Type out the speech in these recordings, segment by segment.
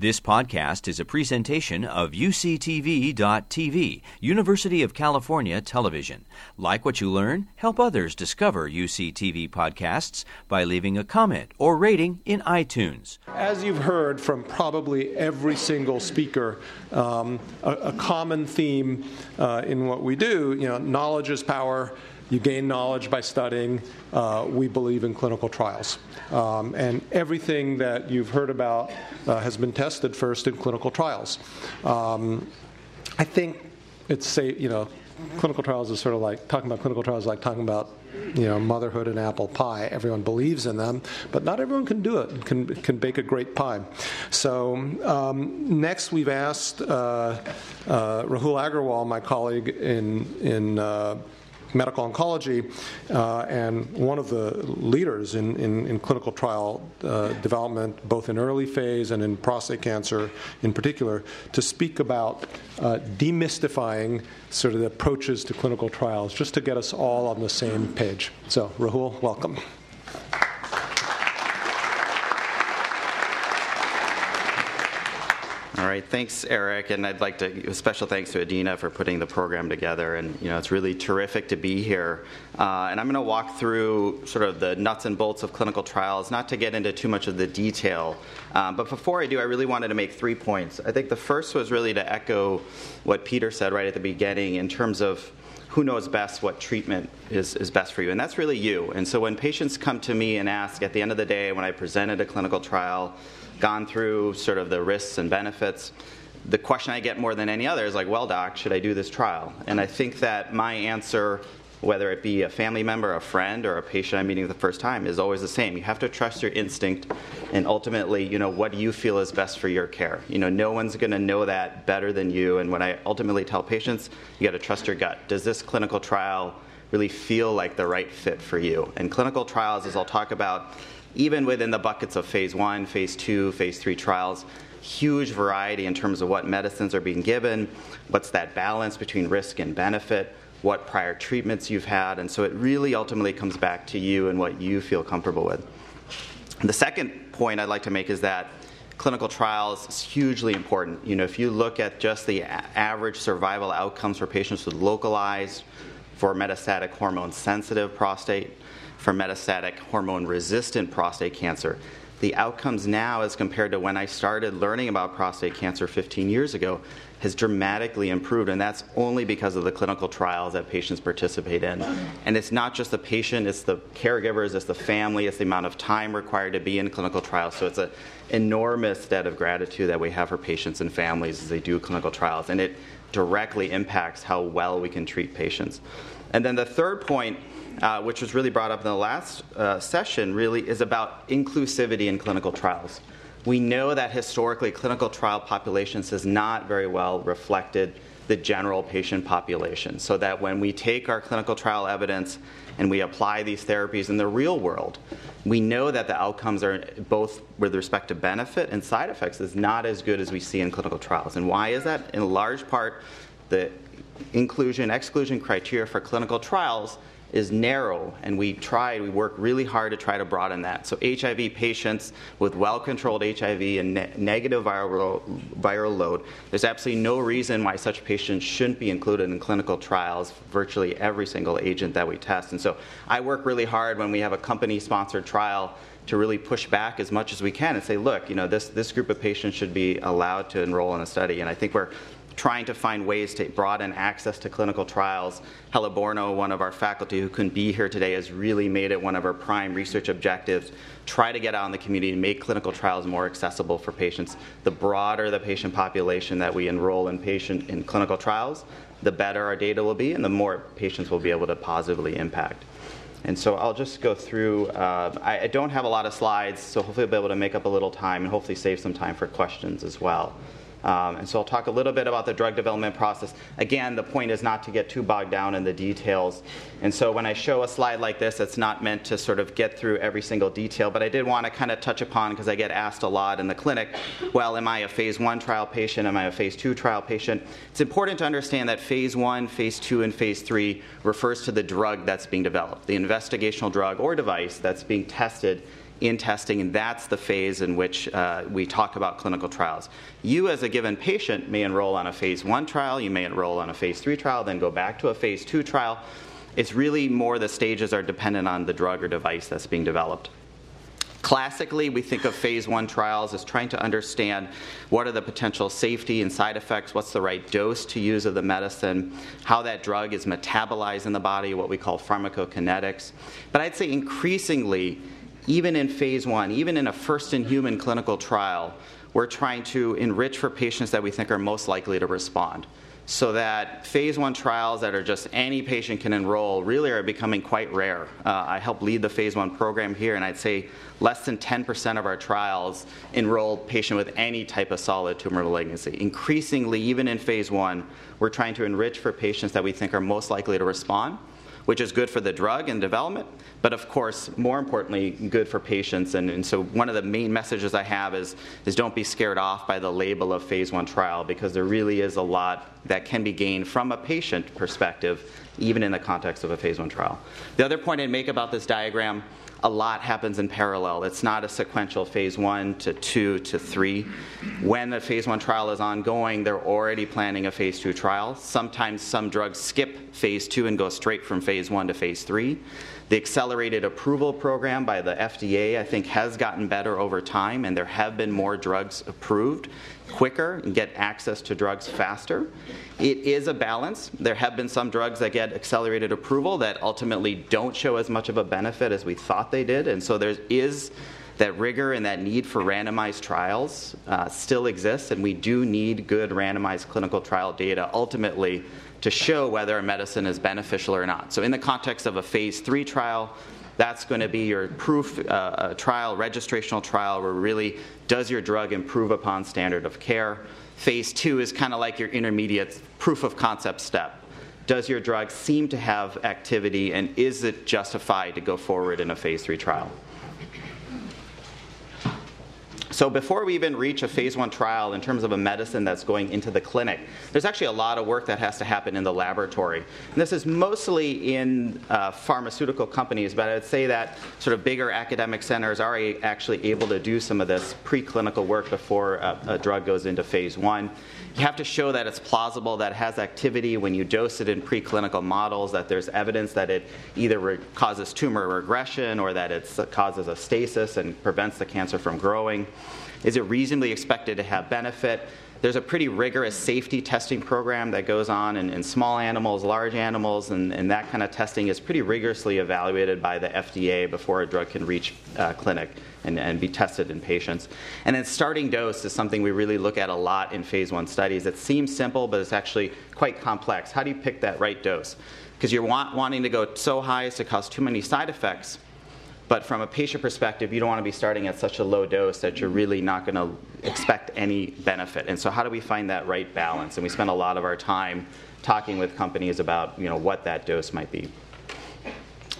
This podcast is a presentation of UCTV.tv, University of California Television. Like what you learn? Help others discover UCTV podcasts by leaving a comment or rating in iTunes. As you've heard from probably every single speaker, um, a, a, common theme uh, in what we do, you know, knowledge is power. You gain knowledge by studying. Uh, we believe in clinical trials. Um, and everything that you've heard about uh, has been tested first in clinical trials. Um, I think it's safe, you know, clinical trials is sort of like talking about clinical trials like talking about you know motherhood and apple pie everyone believes in them but not everyone can do it can, can bake a great pie so um, next we've asked uh, uh, rahul aggarwal my colleague in in uh, medical oncology uh, and one of the leaders in, in, in clinical trial uh, development, both in early phase and in prostate cancer in particular, to speak about uh, demystifying sort of the approaches to clinical trials, just to get us all on the same page. So, Rahul, welcome. All right, thanks, Eric, and I'd like to give a special thanks to Adina for putting the program together. And you know, it's really terrific to be here. Uh, and I'm going to walk through sort of the nuts and bolts of clinical trials, not to get into too much of the detail. Um, but before I do, I really wanted to make three points. I think the first was really to echo what Peter said right at the beginning in terms of who knows best what treatment is, is best for you, and that's really you. And so when patients come to me and ask at the end of the day, when I presented a clinical trial, gone through sort of the risks and benefits, the question I get more than any other is like, well, doc, should I do this trial? And I think that my answer, whether it be a family member, a friend, or a patient I'm meeting the first time, is always the same. You have to trust your instinct, and ultimately, you know, what you feel is best for your care? You know, no one's going to know that better than you. And what I ultimately tell patients, you got to trust your gut. Does this clinical trial really feel like the right fit for you? And clinical trials, as I'll talk about, even within the buckets of phase one, phase two, phase three trials, huge variety in terms of what medicines are being given, what's that balance between risk and benefit, what prior treatments you've had, and so it really ultimately comes back to you and what you feel comfortable with. The second point I'd like to make is that clinical trials is hugely important. You know, if you look at just the average survival outcomes for patients with localized for metastatic hormone sensitive prostate, for metastatic hormone resistant prostate cancer. The outcomes now, as compared to when I started learning about prostate cancer 15 years ago, has dramatically improved, and that's only because of the clinical trials that patients participate in. And it's not just the patient, it's the caregivers, it's the family, it's the amount of time required to be in clinical trials. So it's an enormous debt of gratitude that we have for patients and families as they do clinical trials, and it directly impacts how well we can treat patients. And then the third point uh, which was really brought up in the last uh, session, really is about inclusivity in clinical trials. We know that historically clinical trial populations has not very well reflected the general patient population, so that when we take our clinical trial evidence and we apply these therapies in the real world, we know that the outcomes are both with respect to benefit and side effects is not as good as we see in clinical trials. And why is that? In large part, the inclusion exclusion criteria for clinical trials is narrow, and we tried, we worked really hard to try to broaden that. So, HIV patients with well controlled HIV and ne- negative viral, viral load, there's absolutely no reason why such patients shouldn't be included in clinical trials, virtually every single agent that we test. And so, I work really hard when we have a company sponsored trial to really push back as much as we can and say, look, you know, this, this group of patients should be allowed to enroll in a study. And I think we're trying to find ways to broaden access to clinical trials. Hala Borno, one of our faculty who couldn't be here today, has really made it one of our prime research objectives. Try to get out in the community and make clinical trials more accessible for patients. The broader the patient population that we enroll in patient in clinical trials, the better our data will be and the more patients will be able to positively impact. And so I'll just go through. Uh, I, I, don't have a lot of slides, so hopefully I'll be able to make up a little time and hopefully save some time for questions as well. Um, and so I'll talk a little bit about the drug development process. Again, the point is not to get too bogged down in the details. And so when I show a slide like this, it's not meant to sort of get through every single detail, but I did want to kind of touch upon because I get asked a lot in the clinic well, am I a phase one trial patient? Am I a phase two trial patient? It's important to understand that phase one, phase two, and phase three refers to the drug that's being developed, the investigational drug or device that's being tested in testing, and that's the phase in which uh, we talk about clinical trials. You, as a given patient, may enroll on a phase one trial, you may enroll on a phase three trial, then go back to a phase two trial. It's really more the stages are dependent on the drug or device that's being developed. Classically, we think of phase one trials as trying to understand what are the potential safety and side effects, what's the right dose to use of the medicine, how that drug is metabolized in the body, what we call pharmacokinetics. But I'd say increasingly, even in phase one, even in a first in human clinical trial, we're trying to enrich for patients that we think are most likely to respond so that phase one trials that are just any patient can enroll really are becoming quite rare. Uh, I help lead the phase one program here, and I'd say less than 10% of our trials enroll patient with any type of solid tumor malignancy. Increasingly, even in phase one, we're trying to enrich for patients that we think are most likely to respond which is good for the drug and development, but of course, more importantly, good for patients. And, and, so, one of the main messages I have is, is don't be scared off by the label of phase one trial because there really is a lot that can be gained from a patient perspective, even in the context of a phase one trial. The other point I'd make about this diagram a lot happens in parallel. It's not a sequential phase one to two to three. When the phase one trial is ongoing, they're already planning a phase two trial. Sometimes some drugs skip phase two and go straight from phase one to phase three. The accelerated approval program by the FDA, I think, has gotten better over time, and there have been more drugs approved quicker and get access to drugs faster. It is a balance. There have been some drugs that get accelerated approval that ultimately don't show as much of a benefit as we thought they did, and so there is that rigor and that need for randomized trials uh, still exists, and we do need good randomized clinical trial data ultimately to show whether a medicine is beneficial or not. So, in the context of a phase three trial, that's going to be your proof uh, trial, registrational trial, where really does your drug improve upon standard of care. Phase two is kind of like your intermediate proof of concept step. Does your drug seem to have activity, and is it justified to go forward in a phase three trial? So before we even reach a phase one trial in terms of a medicine that's going into the clinic, there's actually a lot of work that has to happen in the laboratory. And this is mostly in uh, pharmaceutical companies, but I would say that sort of bigger academic centers are actually able to do some of this preclinical work before a, a drug goes into phase one. You have to show that it's plausible, that it has activity when you dose it in preclinical models, that there's evidence that it either re- causes tumor regression or that it causes a stasis and prevents the cancer from growing. Is it reasonably expected to have benefit? There's a pretty rigorous safety testing program that goes on in, in small animals, large animals, and, and, that kind of testing is pretty rigorously evaluated by the FDA before a drug can reach uh, clinic and, and be tested in patients. And then starting dose is something we really look at a lot in phase one studies. It seems simple, but it's actually quite complex. How do you pick that right dose? Because you're want, wanting to go so high as to cause too many side effects but from a patient perspective, you don't want to be starting at such a low dose that you're really not going to expect any benefit. And so, how do we find that right balance? And we spend a lot of our time talking with companies about you know, what that dose might be.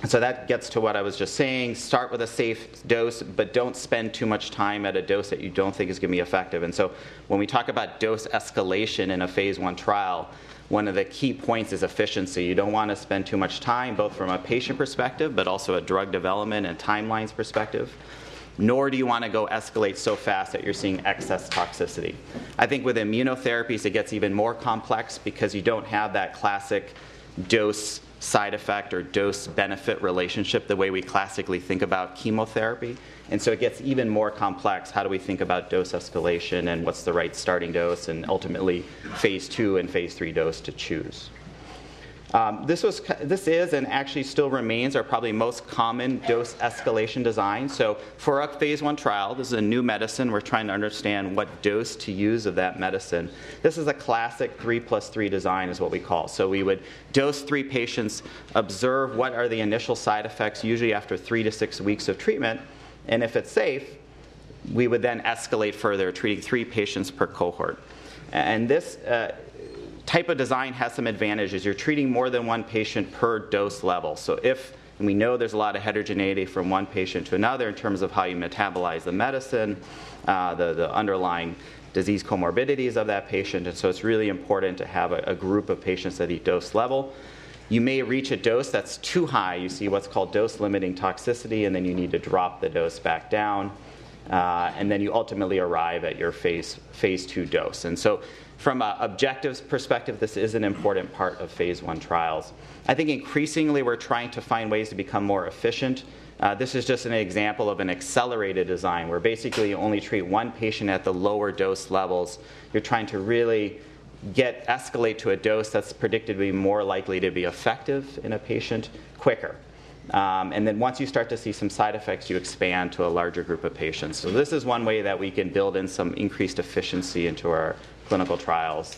So that gets to what I was just saying. Start with a safe dose, but don't spend too much time at a dose that you don't think is going to be effective. And so when we talk about dose escalation in a phase one trial, one of the key points is efficiency. You don't want to spend too much time, both from a patient perspective, but also a drug development and timelines perspective. Nor do you want to go escalate so fast that you're seeing excess toxicity. I think with immunotherapies, it gets even more complex because you don't have that classic dose side effect or dose benefit relationship the way we classically think about chemotherapy. And so it gets even more complex. How do we think about dose escalation and what's the right starting dose and ultimately phase two and phase three dose to choose? Um, this, was, this is and actually still remains our probably most common dose escalation design. So, for a phase one trial, this is a new medicine. We're trying to understand what dose to use of that medicine. This is a classic 3 plus 3 design, is what we call. So, we would dose three patients, observe what are the initial side effects, usually after three to six weeks of treatment, and if it's safe, we would then escalate further, treating three patients per cohort. And this uh, type of design has some advantages. You're treating more than one patient per dose level. So if and we know there's a lot of heterogeneity from one patient to another in terms of how you metabolize the medicine, uh, the, the underlying disease comorbidities of that patient. And so it's really important to have a, a, group of patients at each dose level. You may reach a dose that's too high. You see what's called dose limiting toxicity, and then you need to drop the dose back down. Uh, and then you ultimately arrive at your phase, phase two dose. And so, from an objectives perspective, this is an important part of phase one trials. I think increasingly we're trying to find ways to become more efficient. Uh, this is just an example of an accelerated design where basically you only treat one patient at the lower dose levels. You're trying to really get escalate to a dose that's predicted to be more likely to be effective in a patient quicker. Um, and then once you start to see some side effects, you expand to a larger group of patients. So this is one way that we can build in some increased efficiency into our clinical trials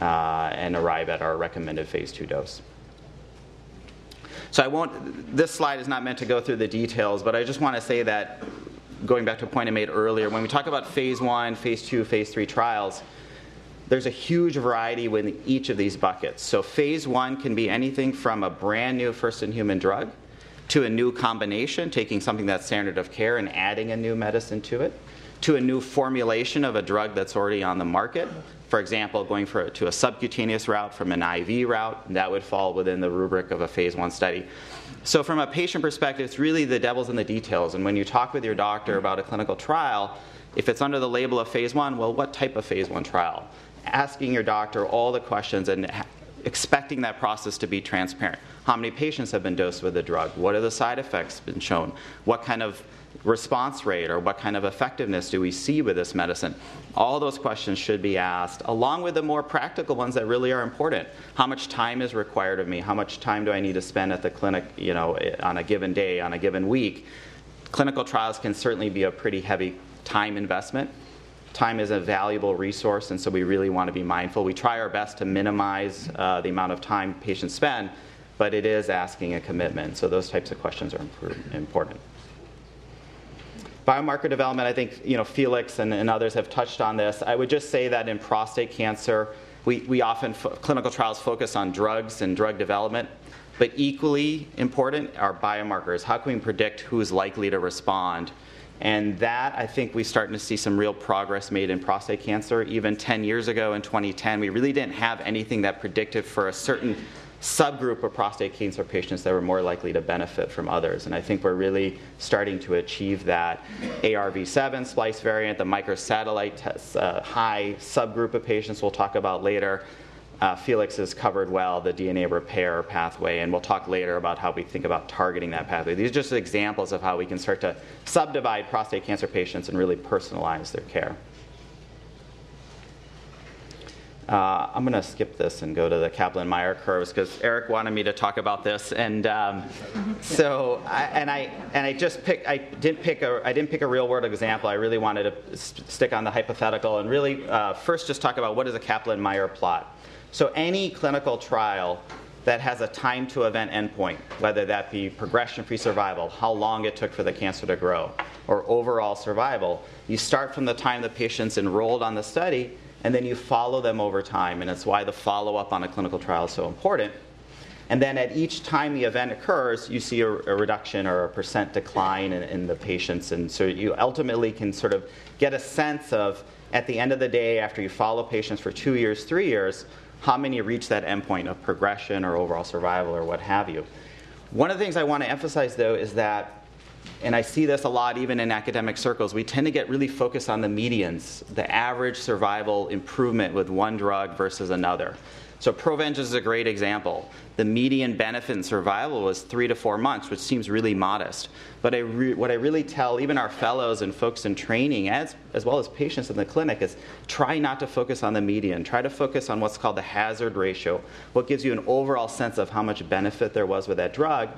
uh, and arrive at our recommended phase two dose. So I won't. This slide is not meant to go through the details, but I just want to say that, going back to a point I made earlier, when we talk about phase one, phase two, phase three trials there's a huge variety within each of these buckets. So, phase one can be anything from a brand new first in human drug to a new combination, taking something that's standard of care and adding a new medicine to it, to a new formulation of a drug that's already on the market. For example, going for, to a subcutaneous route from an IV route, that would fall within the rubric of a phase one study. So, from a patient perspective, it's really the devil's in the details. And when you talk with your doctor about a clinical trial, if it's under the label of phase one, well, what type of phase one trial? asking your doctor all the questions and expecting that process to be transparent. How many patients have been dosed with the drug? What are the side effects been shown? What kind of response rate or what kind of effectiveness do we see with this medicine? All those questions should be asked, along with the more practical ones that really are important. How much time is required of me? How much time do I need to spend at the clinic, you know, on a given day, on a given week? Clinical trials can certainly be a pretty heavy time investment time is a valuable resource, and so we really want to be mindful. We try our best to minimize uh, the amount of time patients spend, but it is asking a commitment. So those types of questions are important. Biomarker development, I think you know Felix and, and others have touched on this. I would just say that in prostate cancer, we, we often clinical trials focus on drugs and drug development, but equally important are biomarkers. How can we predict who's likely to respond? And that, I think, we're starting to see some real progress made in prostate cancer. Even 10 years ago in 2010, we really didn't have anything that predicted for a certain subgroup of prostate cancer patients that were more likely to benefit from others. And I think we're really starting to achieve that. ARV7 splice variant, the microsatellite test, uh, high subgroup of patients we'll talk about later, uh, Felix has covered well the DNA repair pathway, and we'll talk later about how we think about targeting that pathway. These are just examples of how we can start to subdivide prostate cancer patients and really personalize their care. Uh, I'm going to skip this and go to the Kaplan-Meier curves because Eric wanted me to talk about this, and um, so I, and I and I just pick I didn't pick a I didn't pick a real world example. I really wanted to st- stick on the hypothetical and really uh, first just talk about what is a Kaplan-Meier plot. So any clinical trial that has a time to event endpoint, whether that be progression free survival, how long it took for the cancer to grow, or overall survival, you start from the time the patient's enrolled on the study and then you follow them over time. And it's why the follow up on a clinical trial is so important. And then at each time the event occurs, you see a, a reduction or a percent decline in, in the patients. And so you ultimately can sort of get a sense of, at the end of the day, after you follow patients for two years, three years, how many reach that endpoint of progression or overall survival or what have you. One of the things I want to emphasize, though, is that, and I see this a lot even in academic circles, we tend to get really focused on the medians, the average survival improvement with one drug versus another. So Provenge is a great example. The median benefit in survival was three to four months, which seems really modest. But I re- what I really tell even our fellows and folks in training, as, as well as patients in the clinic, is try not to focus on the median. Try to focus on what's called the hazard ratio, what gives you an overall sense of how much benefit there was with that drug.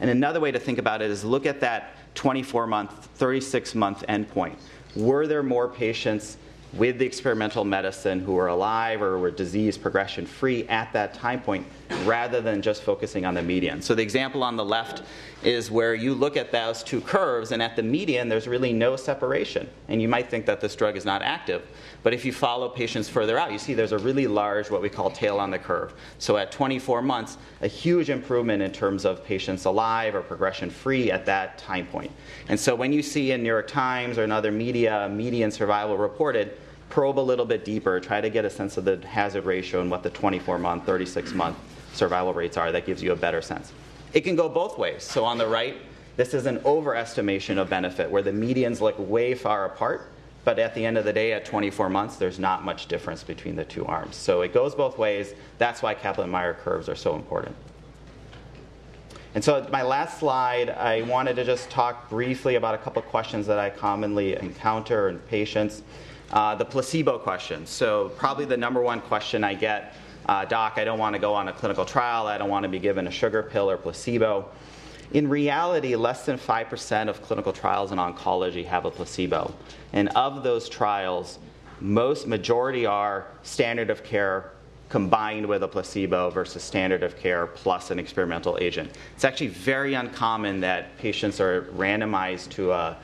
And another way to think about it is look at that 24 month, 36 month endpoint. Were there more patients with the experimental medicine who were alive or were disease progression free at that time point rather than just focusing on the median. So the example on the left is where you look at those two curves and at the median there's really no separation. And you might think that this drug is not active. But if you follow patients further out, you see there's a really large what we call tail on the curve. So at 24 months, a huge improvement in terms of patients alive or progression free at that time point. And so when you see in New York Times or in other media median survival reported, probe a little bit deeper, try to get a sense of the hazard ratio and what the 24 month, 36 month survival rates are, that gives you a better sense. It can go both ways. So on the right, this is an overestimation of benefit where the medians look way far apart, but at the end of the day, at 24 months, there's not much difference between the two arms. So it goes both ways. That's why Kaplan Meier curves are so important. And so, my last slide, I wanted to just talk briefly about a couple of questions that I commonly encounter in patients. Uh, the placebo question. So, probably the number one question I get uh, Doc, I don't want to go on a clinical trial, I don't want to be given a sugar pill or placebo. In reality, less than 5% of clinical trials in oncology have a placebo. And of those trials, most majority are standard of care combined with a placebo versus standard of care plus an experimental agent. It's actually very uncommon that patients are randomized to a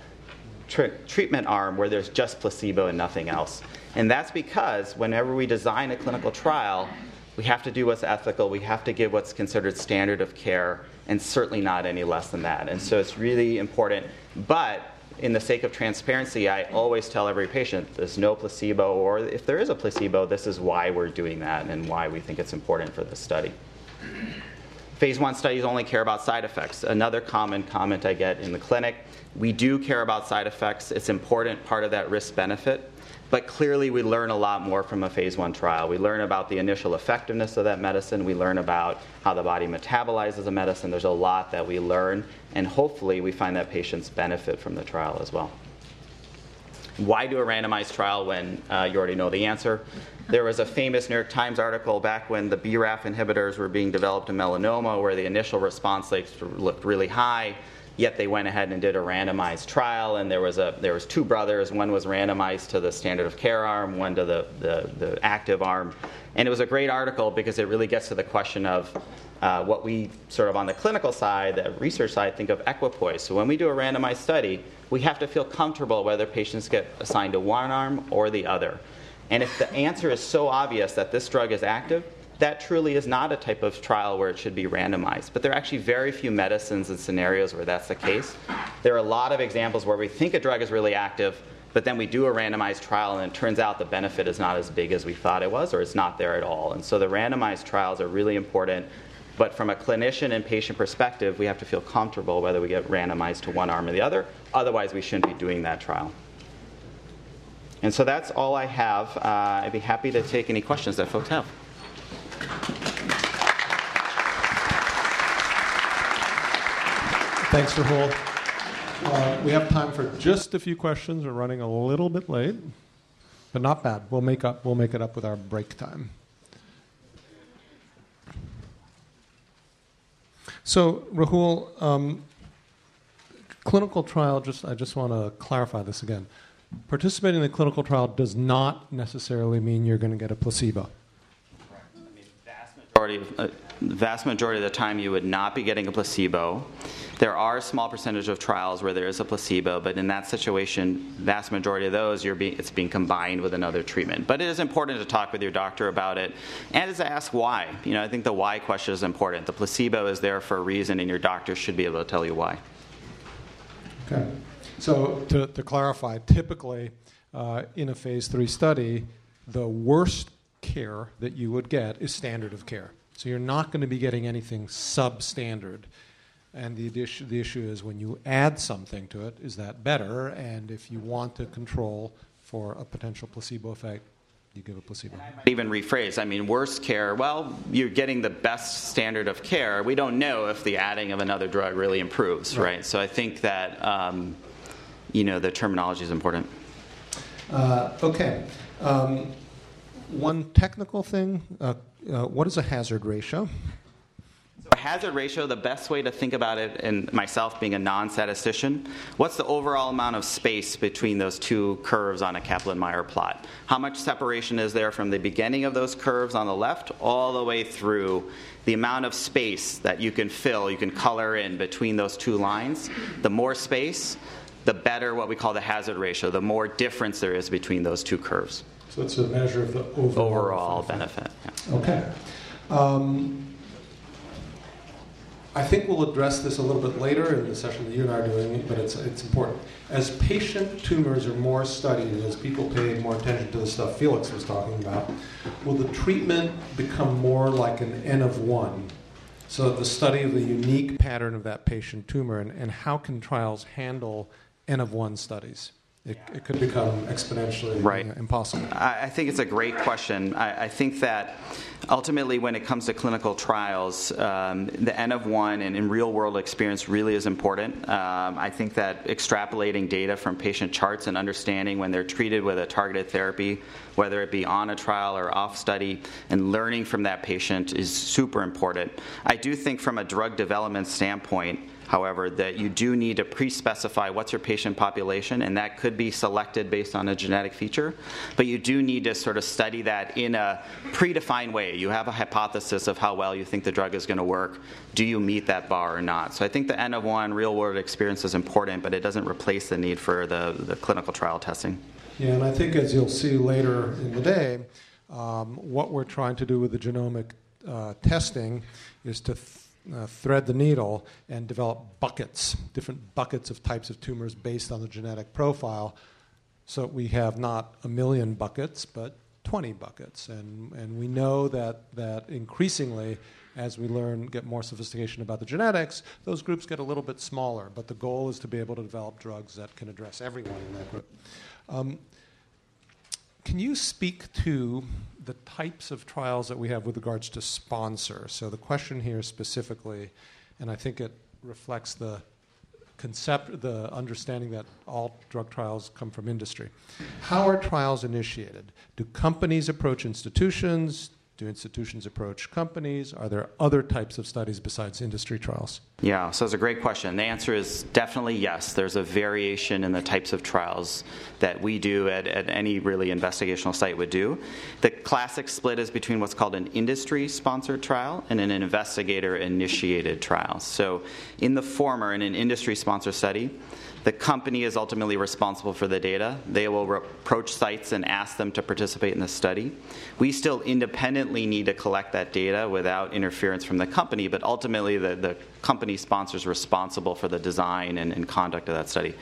treatment arm where there's just placebo and nothing else. And that's because whenever we design a clinical trial, we have to do what's ethical, we have to give what's considered standard of care, and certainly not any less than that. And so it's really important. But in the sake of transparency, I always tell every patient there's no placebo, or if there is a placebo, this is why we're doing that and why we think it's important for this study. Phase one studies only care about side effects. Another common comment I get in the clinic we do care about side effects, it's important part of that risk benefit. But clearly, we learn a lot more from a phase one trial. We learn about the initial effectiveness of that medicine. We learn about how the body metabolizes a medicine. There's a lot that we learn, and hopefully, we find that patients benefit from the trial as well. Why do a randomized trial when uh, you already know the answer? There was a famous New York Times article back when the BRAF inhibitors were being developed in melanoma where the initial response rates looked really high Yet they went ahead and did a randomized trial, and there was a there was two brothers. One was randomized to the standard of care arm, one to the, the, the active arm, and it was a great article because it really gets to the question of uh, what we sort of on the clinical side, the research side, think of equipoise. So when we do a randomized study, we have to feel comfortable whether patients get assigned to one arm or the other. And if the answer is so obvious that this drug is active, that truly is not a type of trial where it should be randomized. But there are actually very few medicines and scenarios where that's the case. There are a lot of examples where we think a drug is really active, but then we do a randomized trial and it turns out the benefit is not as big as we thought it was or it's not there at all. And so the randomized trials are really important. But from a clinician and patient perspective, we have to feel comfortable whether we get randomized to one arm or the other. Otherwise, we shouldn't be doing that trial. And so that's all I have. Uh, I'd be happy to take any questions that folks have. Thanks, Rahul. Uh, we have time for just a few questions. We're running a little bit late, but not bad. We'll make up. We'll make it up with our break time. So, Rahul, um, clinical trial. Just I just want to clarify this again. Participating in the clinical trial does not necessarily mean you're going to get a placebo majority, uh, vast majority of the time, you would not be getting a placebo. There are a small percentage of trials where there is a placebo, but in that situation, vast majority of those, be, it's being combined with another treatment. But it is important to talk with your doctor about it and to ask why. You know, I think the why question is important. The placebo is there for a reason, and your doctor should be able to tell you why. Okay. So to, to clarify, typically uh, in a phase three study, the worst care that you would get is standard of care. So you're not going to be getting anything substandard. And the issue, the issue is when you add something to it, is that better? And if you want to control for a potential placebo effect, you give a placebo. Even rephrase. I mean, worst care. Well, you're getting the best standard of care. We don't know if the adding of another drug really improves, right? right? So I think that um, you know the terminology is important. Uh, okay. Um, one technical thing uh, uh, what is a hazard ratio? So a hazard ratio, the best way to think about it, and myself being a non statistician, what's the overall amount of space between those two curves on a Kaplan Meier plot? How much separation is there from the beginning of those curves on the left all the way through the amount of space that you can fill, you can color in between those two lines? The more space, the better what we call the hazard ratio, the more difference there is between those two curves. So it's a measure of the overall, overall benefit. Yeah. Okay. Um, I think we'll address this a little bit later in the session that you and I are doing, but it's, it's important. As patient tumors are more studied, and as people pay more attention to the stuff Felix was talking about, will the treatment become more like an N of one? So the study of the unique pattern of that patient tumor, and, and how can trials handle N of one studies? it, it could become exponentially right. impossible? I, I, think it's a great question. I, I, think that ultimately, when it comes to clinical trials, um, the N of one and in real world experience really is important. Um, I think that extrapolating data from patient charts and understanding when they're treated with a targeted therapy, whether it be on a trial or off study, and learning from that patient is super important. I do think, from a drug development standpoint, however, that you do need to pre specify what's your patient population, and that could be selected based on a genetic feature. But you do need to sort of study that in a predefined way. You have a hypothesis of how well you think the drug is going to work. Do you meet that bar or not? So I think the N of one real world experience is important, but it doesn't replace the need for the, the clinical trial testing. Yeah, and I think as you'll see later in the day, um, what we're trying to do with the genomic uh, testing is to th- uh, thread the needle and develop buckets, different buckets of types of tumors based on the genetic profile. So we have not a million buckets, but 20 buckets. And, and we know that, that increasingly, as we learn, get more sophistication about the genetics, those groups get a little bit smaller. But the goal is to be able to develop drugs that can address everyone in that group. Um, can you speak to the types of trials that we have with regards to sponsor? So the question here specifically, and I think it reflects the concept, the understanding that all drug trials come from industry. How are trials initiated? Do companies approach institutions? Do institutions approach companies? Are there other types of studies besides industry trials? Yeah, so it's a great question. The answer is definitely yes. There's a variation in the types of trials that we do at, at any really investigational site would do. The classic split is between what's called an industry sponsored trial and an investigator initiated trial. So, in the former, in an industry sponsored study, the company is ultimately responsible for the data. They will approach sites and ask them to participate in the study. We still independently need to collect that data without interference from the company, but ultimately the, the company sponsor is responsible for the design and, and conduct of that study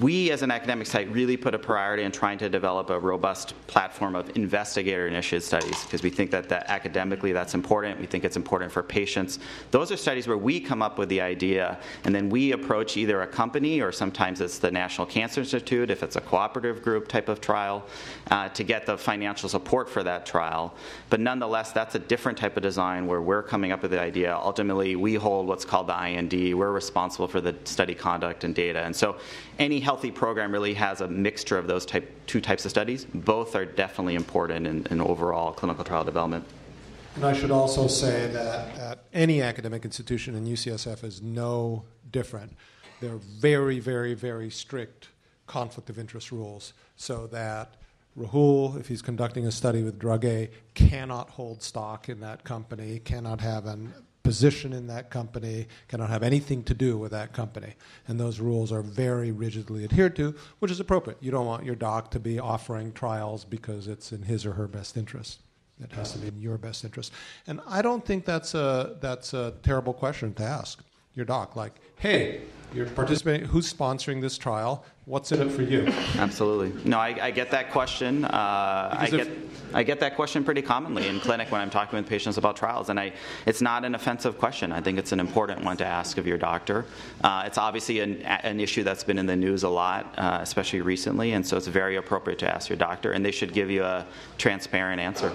we as an academic site really put a priority in trying to develop a robust platform of investigator initiated studies because we think that, that academically that's important. We think it's important for patients. Those are studies where we come up with the idea and then we approach either a company or sometimes it's the national cancer institute if it's a cooperative group type of trial uh, to get the financial support for that trial. But nonetheless that's a different type of design where we're coming up with the idea. Ultimately we hold what's called the ind we're responsible for the study conduct and data. And so any healthy program really has a mixture of those type, two types of studies. Both are definitely important in, in overall clinical trial development. And I should also say that, that any academic institution in UCSF is no different. There are very, very, very strict conflict of interest rules so that Rahul, if he's conducting a study with drug A, cannot hold stock in that company, cannot have an position in that company, cannot have anything to do with that company. And those rules are very rigidly adhered to, which is appropriate. You don't want your doc to be offering trials because it's in his or her best interest. It has to be in your best interest. And I don't think that's a, that's a terrible question to ask your doc. Like, hey, you're participating, who's sponsoring this trial? What's in it for you? Absolutely. No, I, I get that question. Uh, I get. I get that question pretty commonly in clinic when I'm talking with patients about trials, and I, it's not an offensive question. I think it's an important one to ask of your doctor. Uh, it's obviously an, an, issue that's been in the news a lot, uh, especially recently, and so it's very appropriate to ask your doctor, and they should give you a transparent answer.